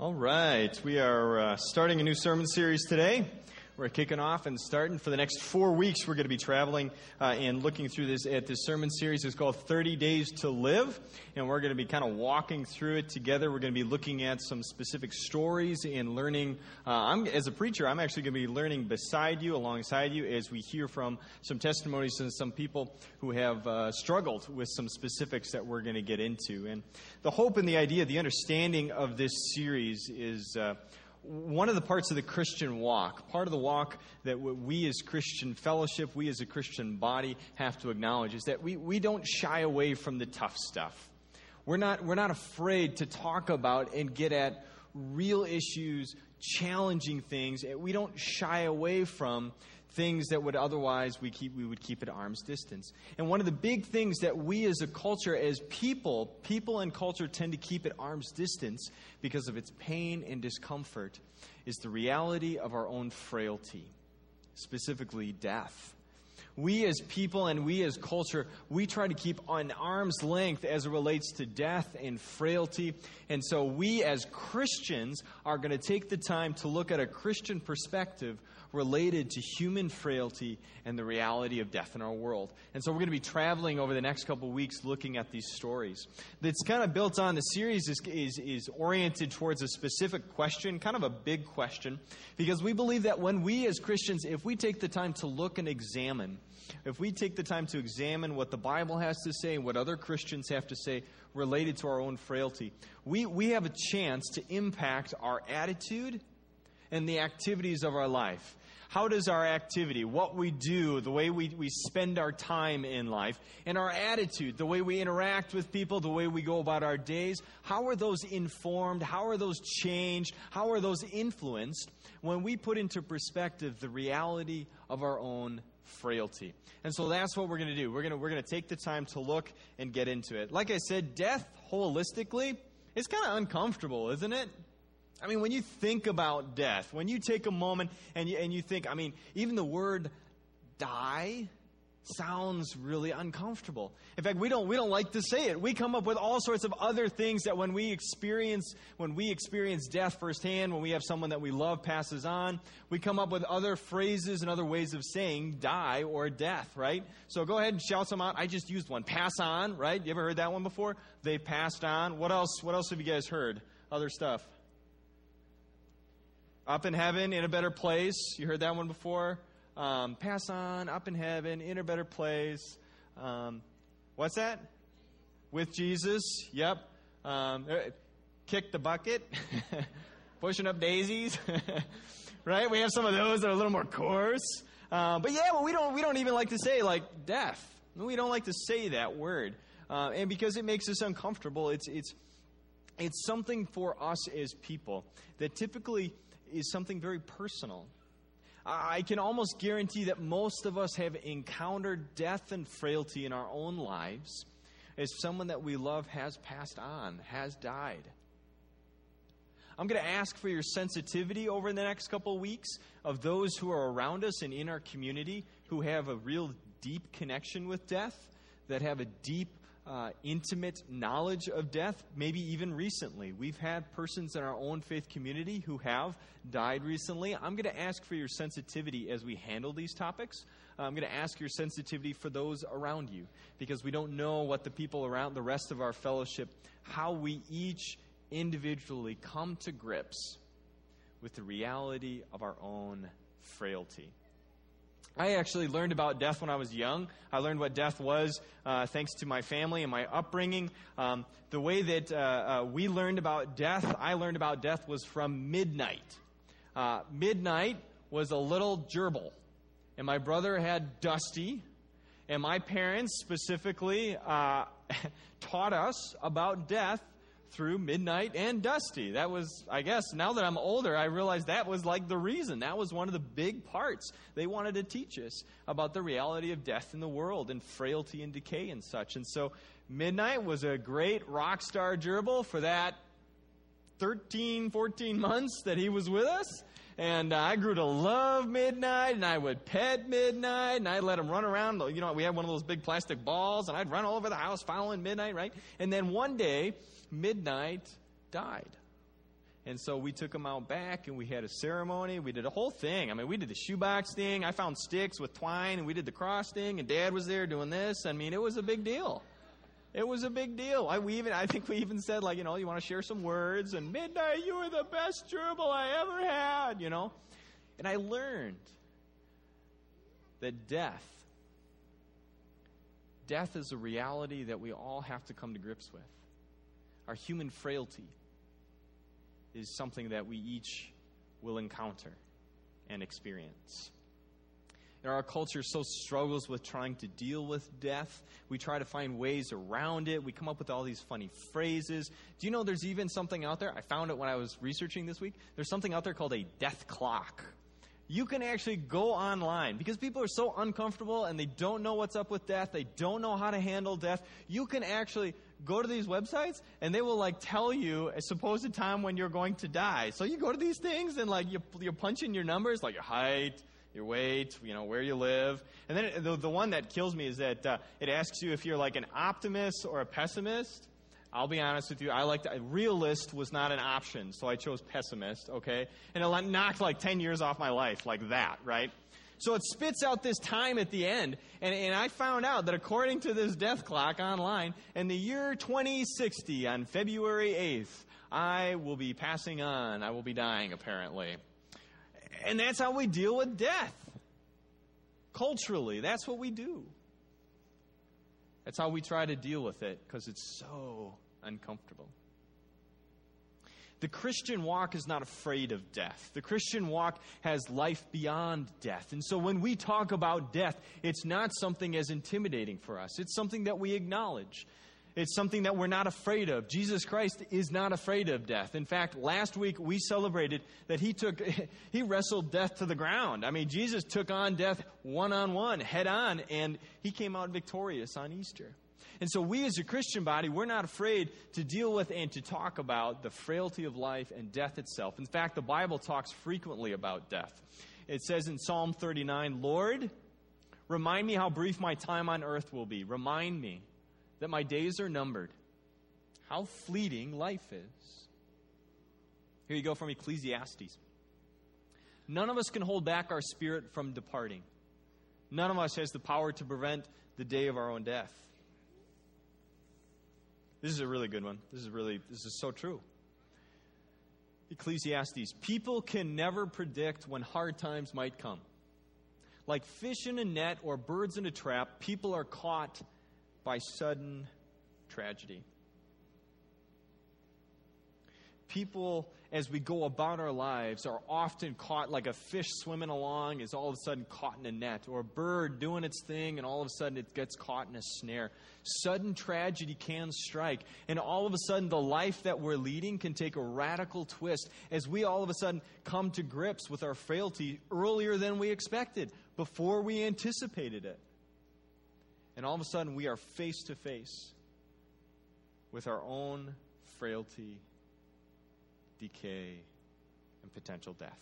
All right, we are uh, starting a new sermon series today. We're kicking off and starting for the next four weeks. We're going to be traveling uh, and looking through this at this sermon series. It's called 30 Days to Live, and we're going to be kind of walking through it together. We're going to be looking at some specific stories and learning. Uh, I'm, as a preacher, I'm actually going to be learning beside you, alongside you, as we hear from some testimonies and some people who have uh, struggled with some specifics that we're going to get into. And the hope and the idea, the understanding of this series is uh, one of the parts of the Christian walk, part of the walk that we as Christian fellowship, we as a Christian body have to acknowledge is that we, we don't shy away from the tough stuff. We're not, we're not afraid to talk about and get at real issues, challenging things. Eh, we don't shy away from things that would otherwise we keep we would keep at arm's distance. And one of the big things that we as a culture as people, people and culture tend to keep at arm's distance because of its pain and discomfort is the reality of our own frailty, specifically death. We as people and we as culture, we try to keep on arm's length as it relates to death and frailty. And so we as Christians are going to take the time to look at a Christian perspective related to human frailty and the reality of death in our world. And so we're going to be traveling over the next couple of weeks looking at these stories. That's kind of built on the series is, is, is oriented towards a specific question, kind of a big question, because we believe that when we as Christians, if we take the time to look and examine, if we take the time to examine what the Bible has to say and what other Christians have to say related to our own frailty, we, we have a chance to impact our attitude and the activities of our life. How does our activity, what we do, the way we, we spend our time in life, and our attitude, the way we interact with people, the way we go about our days, how are those informed? How are those changed? How are those influenced when we put into perspective the reality of our own frailty? And so that's what we're going to do. We're going to, we're going to take the time to look and get into it. Like I said, death holistically is kind of uncomfortable, isn't it? I mean, when you think about death, when you take a moment and you, and you think, I mean, even the word die sounds really uncomfortable. In fact, we don't, we don't like to say it. We come up with all sorts of other things that when we experience, when we experience death firsthand, when we have someone that we love passes on, we come up with other phrases and other ways of saying die or death, right? So go ahead and shout some out. I just used one. Pass on, right? You ever heard that one before? They passed on. What else, what else have you guys heard? Other stuff. Up in heaven, in a better place. You heard that one before? Um, pass on, up in heaven, in a better place. Um, what's that? With Jesus. Yep. Um, uh, kick the bucket. Pushing up daisies. right? We have some of those that are a little more coarse. Uh, but yeah, well, we don't we don't even like to say like death. We don't like to say that word, uh, and because it makes us uncomfortable, it's it's it's something for us as people that typically is something very personal. I can almost guarantee that most of us have encountered death and frailty in our own lives as someone that we love has passed on, has died. I'm going to ask for your sensitivity over the next couple of weeks of those who are around us and in our community who have a real deep connection with death, that have a deep uh, intimate knowledge of death, maybe even recently. We've had persons in our own faith community who have died recently. I'm going to ask for your sensitivity as we handle these topics. I'm going to ask your sensitivity for those around you because we don't know what the people around the rest of our fellowship, how we each individually come to grips with the reality of our own frailty. I actually learned about death when I was young. I learned what death was uh, thanks to my family and my upbringing. Um, the way that uh, uh, we learned about death, I learned about death was from midnight. Uh, midnight was a little gerbil, and my brother had Dusty, and my parents specifically uh, taught us about death through Midnight and Dusty. That was, I guess, now that I'm older, I realize that was like the reason. That was one of the big parts they wanted to teach us about the reality of death in the world and frailty and decay and such. And so Midnight was a great rock star gerbil for that 13, 14 months that he was with us. And uh, I grew to love Midnight, and I would pet Midnight, and I'd let him run around. You know, we had one of those big plastic balls, and I'd run all over the house following Midnight, right? And then one day, Midnight died. And so we took him out back and we had a ceremony. We did a whole thing. I mean, we did the shoebox thing. I found sticks with twine and we did the cross thing. And Dad was there doing this. I mean, it was a big deal. It was a big deal. I, we even, I think we even said, like, you know, you want to share some words. And midnight, you were the best gerbil I ever had, you know. And I learned that death, death is a reality that we all have to come to grips with. Our human frailty is something that we each will encounter and experience. And our culture so struggles with trying to deal with death. We try to find ways around it. We come up with all these funny phrases. Do you know there's even something out there? I found it when I was researching this week. There's something out there called a death clock. You can actually go online because people are so uncomfortable and they don't know what's up with death. They don't know how to handle death. You can actually go to these websites and they will like tell you a supposed time when you're going to die. So you go to these things and like you, you punch in your numbers, like your height, your weight, you know, where you live. And then the, the one that kills me is that uh, it asks you if you're like an optimist or a pessimist. I'll be honest with you. I like realist was not an option, so I chose pessimist. Okay, and it knocked like ten years off my life, like that, right? So it spits out this time at the end. And, and I found out that according to this death clock online, in the year 2060, on February 8th, I will be passing on. I will be dying, apparently. And that's how we deal with death. Culturally, that's what we do. That's how we try to deal with it because it's so uncomfortable. The Christian walk is not afraid of death. The Christian walk has life beyond death. And so when we talk about death, it's not something as intimidating for us. It's something that we acknowledge. It's something that we're not afraid of. Jesus Christ is not afraid of death. In fact, last week we celebrated that he took he wrestled death to the ground. I mean, Jesus took on death one on one, head on, and he came out victorious on Easter. And so, we as a Christian body, we're not afraid to deal with and to talk about the frailty of life and death itself. In fact, the Bible talks frequently about death. It says in Psalm 39, Lord, remind me how brief my time on earth will be. Remind me that my days are numbered. How fleeting life is. Here you go from Ecclesiastes. None of us can hold back our spirit from departing. None of us has the power to prevent the day of our own death. This is a really good one. This is really, this is so true. Ecclesiastes People can never predict when hard times might come. Like fish in a net or birds in a trap, people are caught by sudden tragedy people, as we go about our lives, are often caught like a fish swimming along is all of a sudden caught in a net, or a bird doing its thing and all of a sudden it gets caught in a snare. Sudden tragedy can strike, and all of a sudden the life that we're leading can take a radical twist as we all of a sudden come to grips with our frailty earlier than we expected, before we anticipated it. And all of a sudden we are face to face with our own frailty decay, and potential death.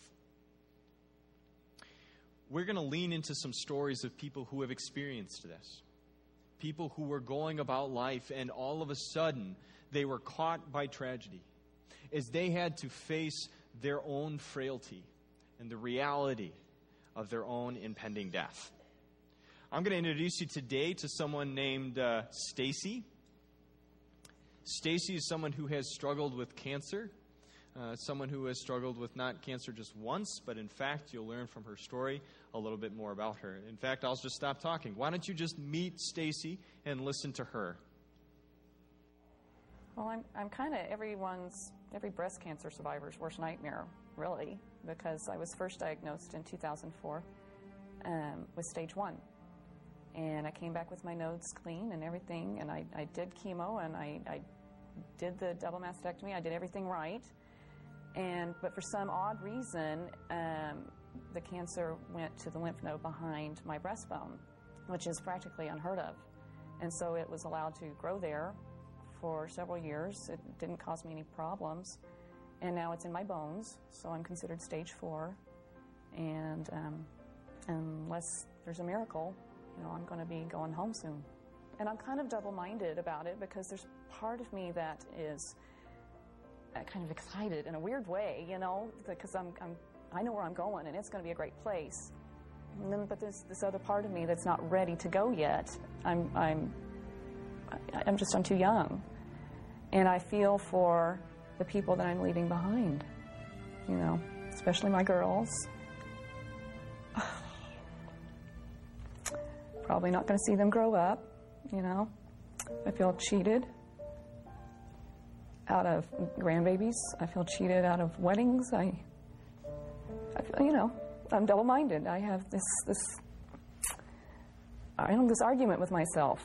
We're going to lean into some stories of people who have experienced this. People who were going about life and all of a sudden they were caught by tragedy as they had to face their own frailty and the reality of their own impending death. I'm going to introduce you today to someone named uh, Stacy. Stacy is someone who has struggled with cancer uh, someone who has struggled with not cancer just once, but in fact, you'll learn from her story a little bit more about her. In fact, I'll just stop talking. Why don't you just meet Stacy and listen to her? Well, I'm, I'm kind of everyone's, every breast cancer survivor's worst nightmare, really, because I was first diagnosed in 2004 um, with stage one. And I came back with my nodes clean and everything, and I, I did chemo and I, I did the double mastectomy. I did everything right. And but for some odd reason, um, the cancer went to the lymph node behind my breastbone, which is practically unheard of. And so it was allowed to grow there for several years. It didn't cause me any problems. And now it's in my bones, so I'm considered stage four. And um, unless there's a miracle, you know, I'm going to be going home soon. And I'm kind of double minded about it because there's part of me that is uh, kind of excited in a weird way, you know, because I'm, I'm I know where I'm going and it's going to be a great place. And then, but there's this other part of me that's not ready to go yet. I'm, I'm, I'm just, I'm too young. And I feel for the people that I'm leaving behind, you know, especially my girls. Probably not going to see them grow up, you know. I feel cheated out of grandbabies. I feel cheated out of weddings. I, I feel, you know, I'm double-minded. I have this this I have this argument with myself.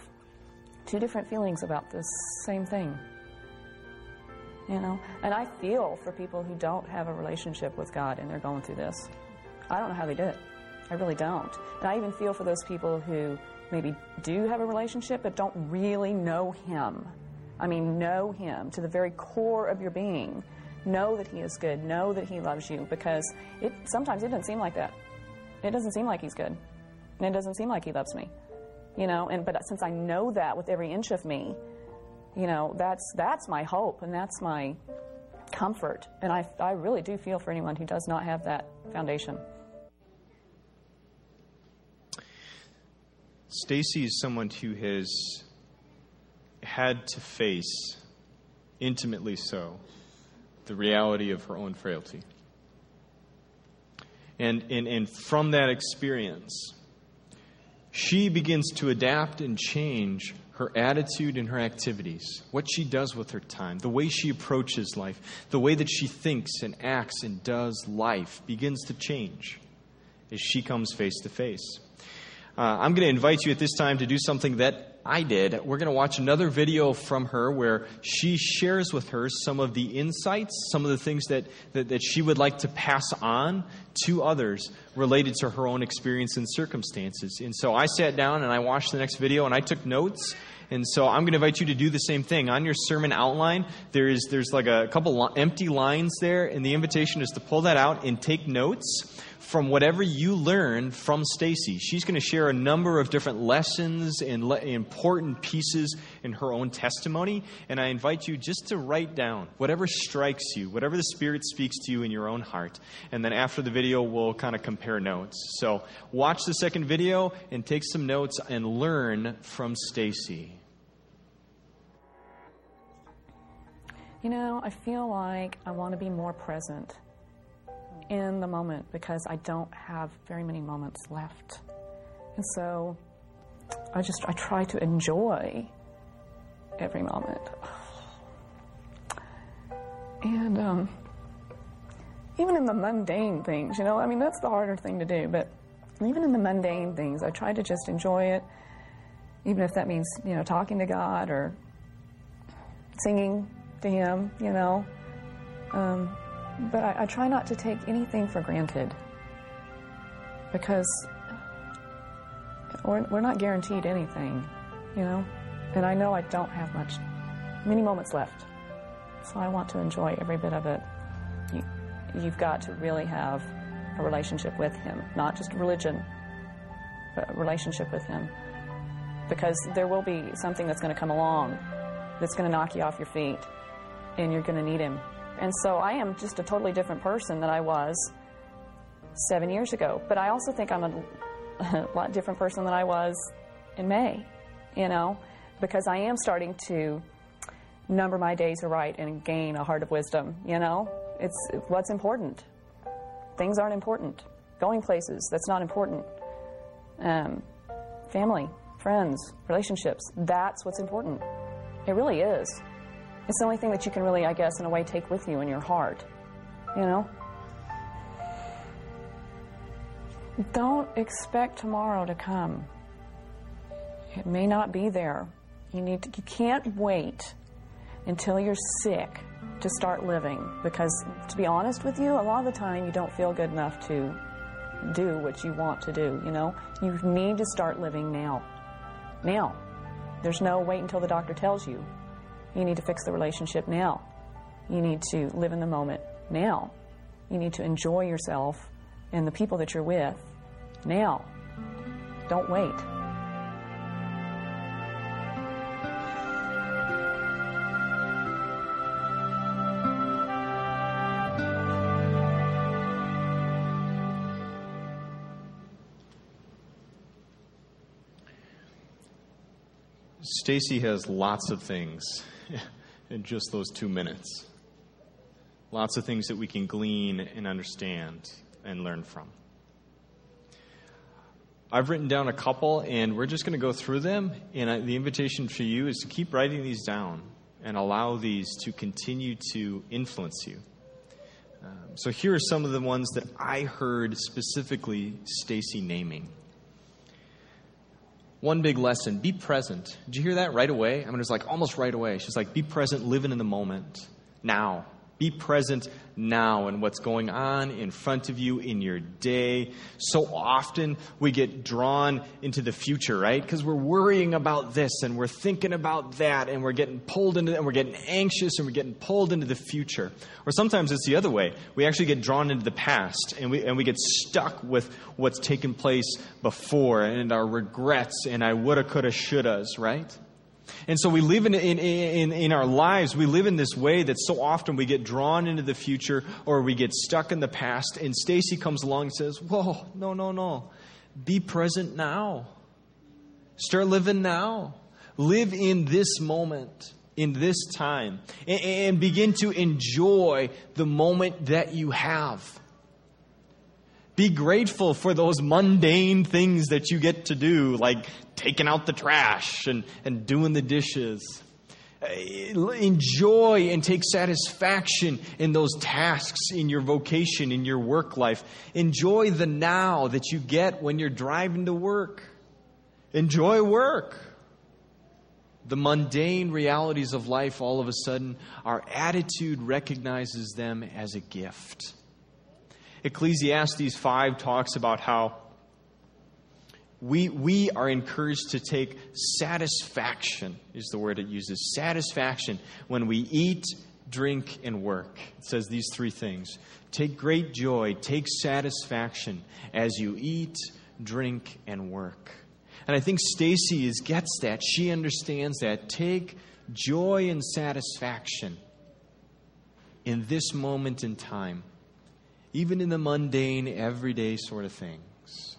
Two different feelings about this same thing. You know, and I feel for people who don't have a relationship with God and they're going through this. I don't know how they do it. I really don't. And I even feel for those people who maybe do have a relationship but don't really know Him. I mean, know Him to the very core of your being. Know that He is good. Know that He loves you because it sometimes it doesn't seem like that. It doesn't seem like He's good. And it doesn't seem like He loves me. You know, and but since I know that with every inch of me, you know, that's that's my hope and that's my comfort. And I I really do feel for anyone who does not have that foundation. Stacy is someone who has had to face, intimately so, the reality of her own frailty. And, and, and from that experience, she begins to adapt and change her attitude and her activities, what she does with her time, the way she approaches life, the way that she thinks and acts and does life begins to change as she comes face to face. Uh, I'm going to invite you at this time to do something that I did. We're going to watch another video from her where she shares with her some of the insights, some of the things that, that, that, she would like to pass on to others related to her own experience and circumstances. And so I sat down and I watched the next video and I took notes. And so I'm going to invite you to do the same thing. On your sermon outline, there is, there's like a couple empty lines there, and the invitation is to pull that out and take notes from whatever you learn from Stacy. She's going to share a number of different lessons and le- important pieces in her own testimony. And I invite you just to write down whatever strikes you, whatever the Spirit speaks to you in your own heart. And then after the video, we'll kind of compare notes. So watch the second video and take some notes and learn from Stacy. You know, I feel like I want to be more present in the moment because I don't have very many moments left. And so I just I try to enjoy every moment. And um, even in the mundane things, you know, I mean that's the harder thing to do, but even in the mundane things, I try to just enjoy it, even if that means, you know, talking to God or singing to Him, you know. Um, but I, I try not to take anything for granted because we're, we're not guaranteed anything, you know? And I know I don't have much, many moments left. So I want to enjoy every bit of it. You, you've got to really have a relationship with Him, not just religion, but a relationship with Him. Because there will be something that's going to come along that's going to knock you off your feet, and you're going to need Him. And so I am just a totally different person than I was seven years ago. But I also think I'm a, lot different person than I was in May, you know, because I am starting to number my days aright and gain a heart of wisdom, you know? It's what's important. Things aren't important. Going places, that's not important. Um, family, friends, relationships, that's what's important. It really is. It's the only thing that you can really, I guess, in a way, take with you in your heart. You know? Don't expect tomorrow to come. It may not be there. You need to, you can't wait until you're sick to start living because to be honest with you, a lot of the time you don't feel good enough to do what you want to do, you know? You need to start living now. Now. There's no wait until the doctor tells you. You need to fix the relationship now. You need to live in the moment now. You need to enjoy yourself and the people that you're with now. Don't wait. Stacy has lots of things in just those two minutes. Lots of things that we can glean and understand and learn from. I've written down a couple, and we're just going to go through them. And the invitation for you is to keep writing these down and allow these to continue to influence you. Um, so here are some of the ones that I heard specifically Stacy naming. One big lesson be present. Did you hear that right away? I mean, it was like almost right away. She's like, be present, living in the moment, now. Be present now and what's going on in front of you in your day. So often we get drawn into the future, right? Because we're worrying about this and we're thinking about that and we're getting pulled into and we're getting anxious and we're getting pulled into the future. Or sometimes it's the other way. We actually get drawn into the past and we, and we get stuck with what's taken place before and our regrets and I woulda, coulda, shouldas, right? And so we live in, in, in, in, our lives, we live in this way that so often we get drawn into the future or we get stuck in the past. And Stacy comes along and says, Whoa, no, no, no. Be present now. Start living now. Live in this moment, in this time, and, and begin to enjoy the moment that you have. Be grateful for those mundane things that you get to do, like taking out the trash and, and doing the dishes. Uh, enjoy and take satisfaction in those tasks in your vocation, in your work life. Enjoy the now that you get when you're driving to work. Enjoy work. The mundane realities of life, all of a sudden, our attitude recognizes them as a gift. Ecclesiastes 5 talks about how we, we are encouraged to take satisfaction, is the word it uses, satisfaction when we eat, drink, and work. It says these three things. Take great joy, take satisfaction as you eat, drink, and work. And I think Stacy is gets that. She understands that. Take joy and satisfaction in this moment in time even in the mundane, everyday sort of things.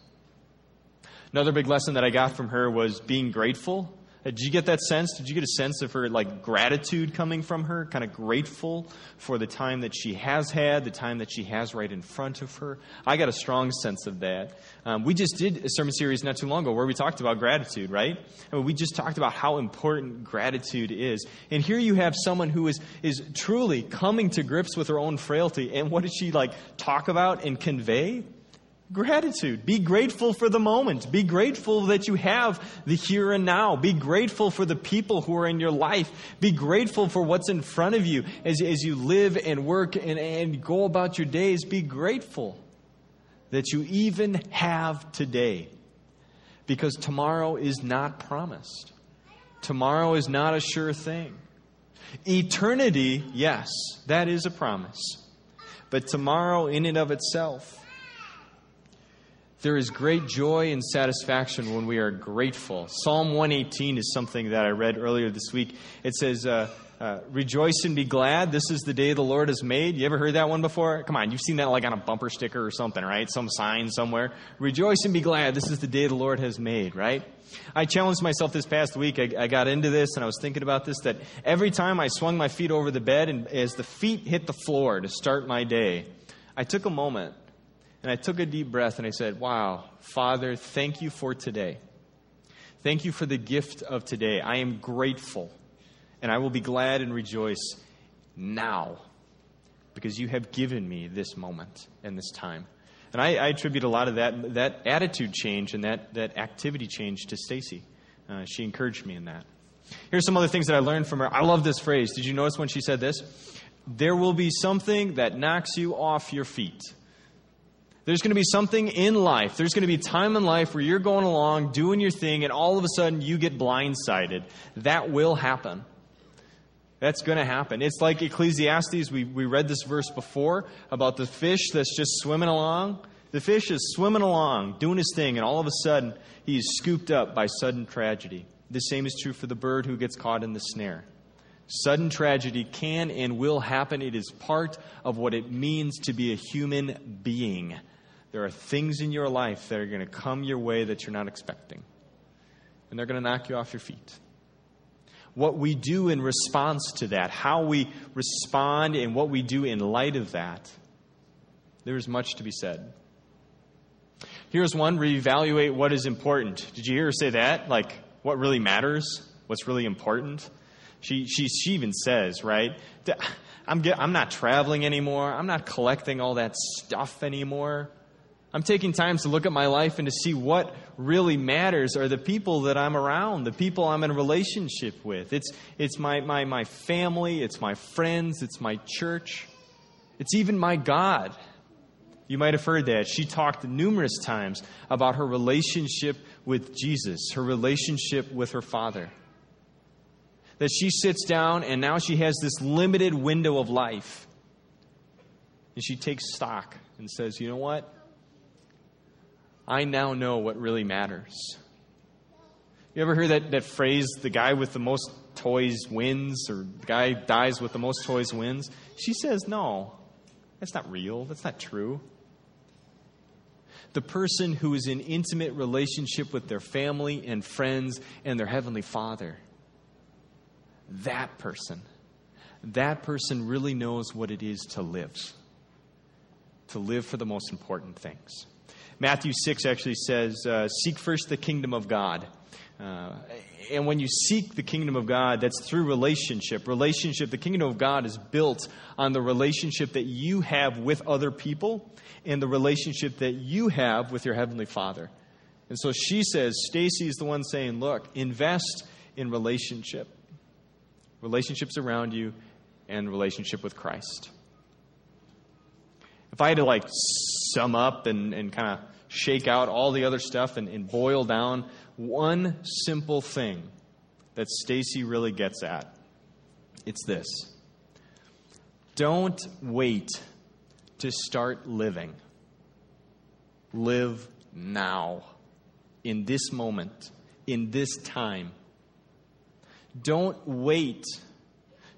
Another big lesson that I got from her was being grateful did you get that sense? Did you get a sense of her like gratitude coming from her? Kind of grateful for the time that she has had, the time that she has right in front of her. I got a strong sense of that. Um, we just did a sermon series not too long ago where we talked about gratitude, right? I mean, we just talked about how important gratitude is. And here you have someone who is is truly coming to grips with her own frailty. And what did she like talk about and convey? Gratitude. Be grateful for the moment. Be grateful that you have the here and now. Be grateful for the people who are in your life. Be grateful for what's in front of you as, as you live and work and, and go about your days. Be grateful that you even have today because tomorrow is not promised. Tomorrow is not a sure thing. Eternity, yes, that is a promise. But tomorrow, in and of itself, there is great joy and satisfaction when we are grateful. Psalm 118 is something that I read earlier this week. It says, uh, uh, Rejoice and be glad. This is the day the Lord has made. You ever heard that one before? Come on, you've seen that like on a bumper sticker or something, right? Some sign somewhere. Rejoice and be glad. This is the day the Lord has made, right? I challenged myself this past week. I, I got into this and I was thinking about this that every time I swung my feet over the bed and as the feet hit the floor to start my day, I took a moment and I took a deep breath and I said, Wow, Father, thank you for today. Thank you for the gift of today. I am grateful, and I will be glad and rejoice now because you have given me this moment and this time. And I, I attribute a lot of that, that attitude change and that, that activity change to Stacy. Uh, she encouraged me in that. Here's some other things that I learned from her. I love this phrase. Did you notice when she said this? There will be something that knocks you off your feet. There's going to be something in life. There's going to be time in life where you're going along, doing your thing, and all of a sudden you get blindsided. That will happen. That's going to happen. It's like Ecclesiastes. We, we read this verse before about the fish that's just swimming along. The fish is swimming along, doing his thing, and all of a sudden he's scooped up by sudden tragedy. The same is true for the bird who gets caught in the snare. Sudden tragedy can and will happen. It is part of what it means to be a human being. There are things in your life that are going to come your way that you're not expecting. And they're going to knock you off your feet. what we do in response to that, how we respond, and what we do in light of that. There is much to be said. Here's one reevaluate what is important. Did you hear her say that? Like, what really matters? What's really important? She, she, she even says, right? I'm, get, I'm not traveling anymore. I'm not collecting all that stuff anymore. I'm taking time to look at my life and to see what really matters are the people that I'm around, the people I'm in a relationship with. It's, it's my, my, my family, it's my friends, it's my church, it's even my God. You might have heard that. She talked numerous times about her relationship with Jesus, her relationship with her Father. That she sits down and now she has this limited window of life. And she takes stock and says, you know what? I now know what really matters. You ever hear that, that phrase, the guy with the most toys wins, or the guy dies with the most toys wins? She says, no, that's not real. That's not true. The person who is in intimate relationship with their family and friends and their Heavenly Father, that person, that person really knows what it is to live, to live for the most important things. Matthew 6 actually says, uh, Seek first the kingdom of God. Uh, and when you seek the kingdom of God, that's through relationship. Relationship, the kingdom of God is built on the relationship that you have with other people and the relationship that you have with your Heavenly Father. And so she says, Stacy is the one saying, Look, invest in relationship, relationships around you, and relationship with Christ. If I had to like sum up and, and kind of shake out all the other stuff and, and boil down one simple thing that Stacy really gets at. It's this. Don't wait to start living. Live now, in this moment, in this time. Don't wait.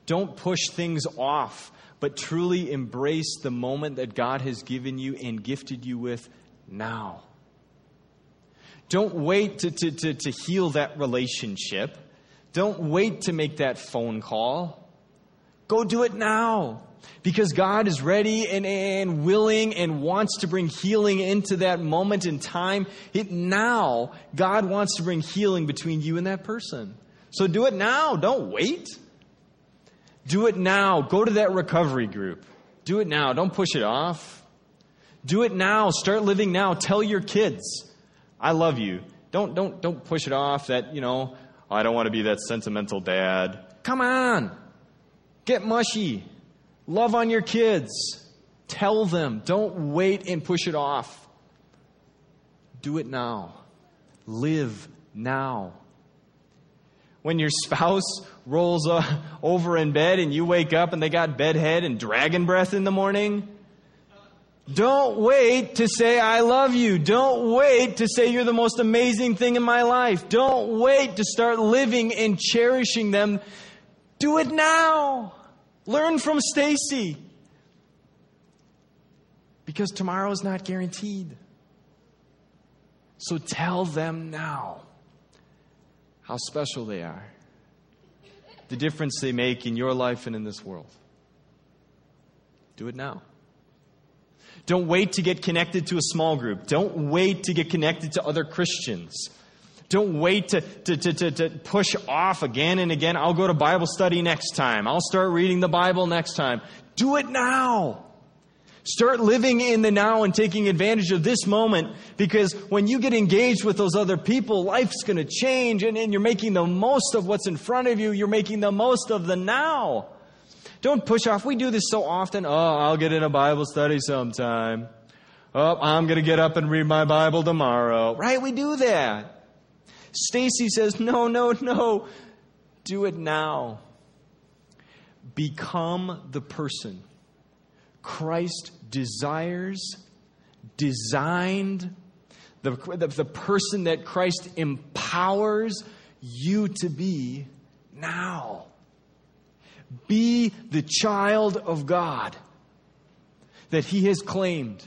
Don't push things off, but truly embrace the moment that God has given you and gifted you with now. Don't wait to, to, to, to heal that relationship. Don't wait to make that phone call. Go do it now. Because God is ready and, and willing and wants to bring healing into that moment in time. It, now, God wants to bring healing between you and that person. So do it now. Don't wait. Do it now. Go to that recovery group. Do it now. Don't push it off. Do it now. Start living now. Tell your kids, I love you. Don't, don't, don't push it off that, you know, oh, I don't want to be that sentimental dad. Come on. Get mushy. Love on your kids. Tell them. Don't wait and push it off. Do it now. Live now. When your spouse rolls uh, over in bed and you wake up and they got bedhead and dragon breath in the morning, don't wait to say, I love you. Don't wait to say you're the most amazing thing in my life. Don't wait to start living and cherishing them. Do it now. Learn from Stacy. Because tomorrow is not guaranteed. So tell them now how special they are, the difference they make in your life and in this world. Do it now. Don't wait to get connected to a small group. Don't wait to get connected to other Christians. Don't wait to, to, to, to, push off again and again. I'll go to Bible study next time. I'll start reading the Bible next time. Do it now. Start living in the now and taking advantage of this moment because when you get engaged with those other people, life's going to change and, and you're making the most of what's in front of you. You're making the most of the now. Don't push off. We do this so often. Oh, I'll get in a Bible study sometime. Oh, I'm going to get up and read my Bible tomorrow. Right? We do that. Stacy says, no, no, no. Do it now. Become the person Christ desires, designed, the, the, the person that Christ empowers you to be now. Be the child of God that He has claimed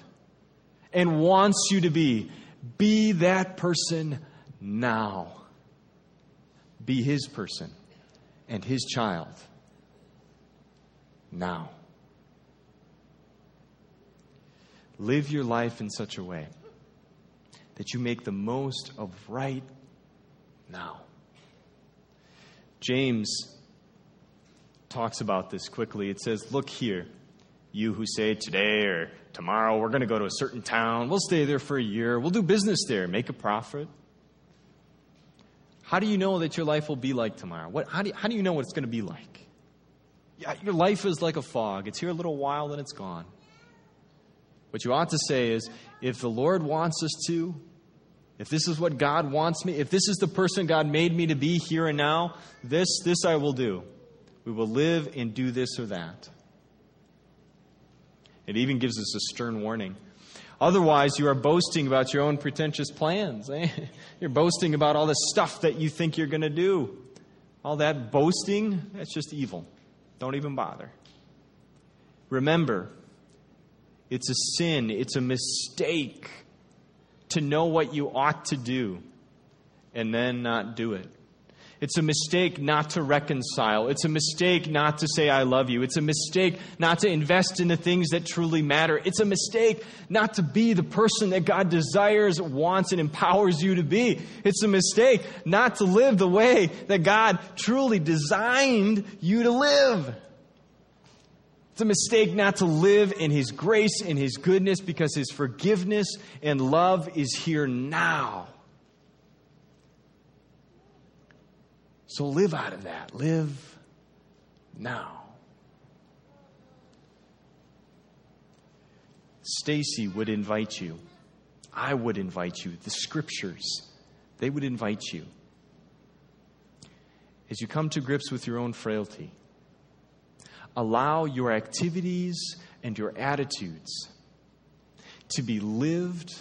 and wants you to be. Be that person now. Be His person and his child now. Live your life in such a way that you make the most of right now. James talks about this quickly. It says, Look here, you who say today or tomorrow we're going to go to a certain town, we'll stay there for a year, we'll do business there, make a profit. How do you know that your life will be like tomorrow? What, how, do you, how do you know what it's going to be like? Yeah, your life is like a fog. It's here a little while, then it's gone. What you ought to say is if the Lord wants us to, if this is what God wants me, if this is the person God made me to be here and now, this, this I will do. We will live and do this or that. It even gives us a stern warning. Otherwise, you are boasting about your own pretentious plans. Eh? You're boasting about all the stuff that you think you're going to do. All that boasting, that's just evil. Don't even bother. Remember, it's a sin, it's a mistake to know what you ought to do and then not do it. It's a mistake not to reconcile. It's a mistake not to say, I love you. It's a mistake not to invest in the things that truly matter. It's a mistake not to be the person that God desires, wants, and empowers you to be. It's a mistake not to live the way that God truly designed you to live. It's a mistake not to live in His grace and His goodness because His forgiveness and love is here now. So live out of that. Live now. Stacy would invite you. I would invite you. The scriptures, they would invite you. As you come to grips with your own frailty, allow your activities and your attitudes to be lived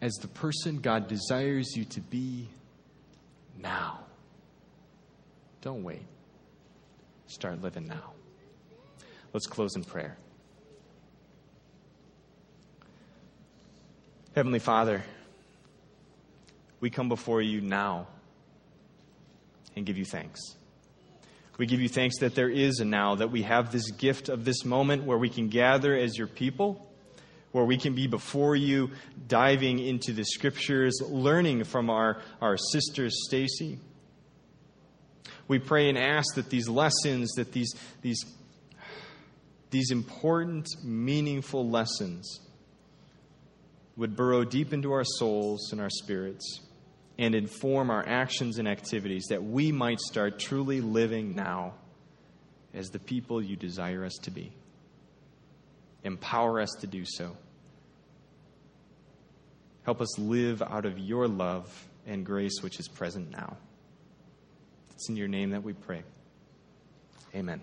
as the person God desires you to be now. Don't wait. Start living now. Let's close in prayer. Heavenly Father, we come before you now and give you thanks. We give you thanks that there is a now, that we have this gift of this moment where we can gather as your people, where we can be before you, diving into the scriptures, learning from our, our sister Stacy. We pray and ask that these lessons, that these, these, these important, meaningful lessons would burrow deep into our souls and our spirits and inform our actions and activities that we might start truly living now as the people you desire us to be. Empower us to do so. Help us live out of your love and grace which is present now. It's in your name that we pray. Amen.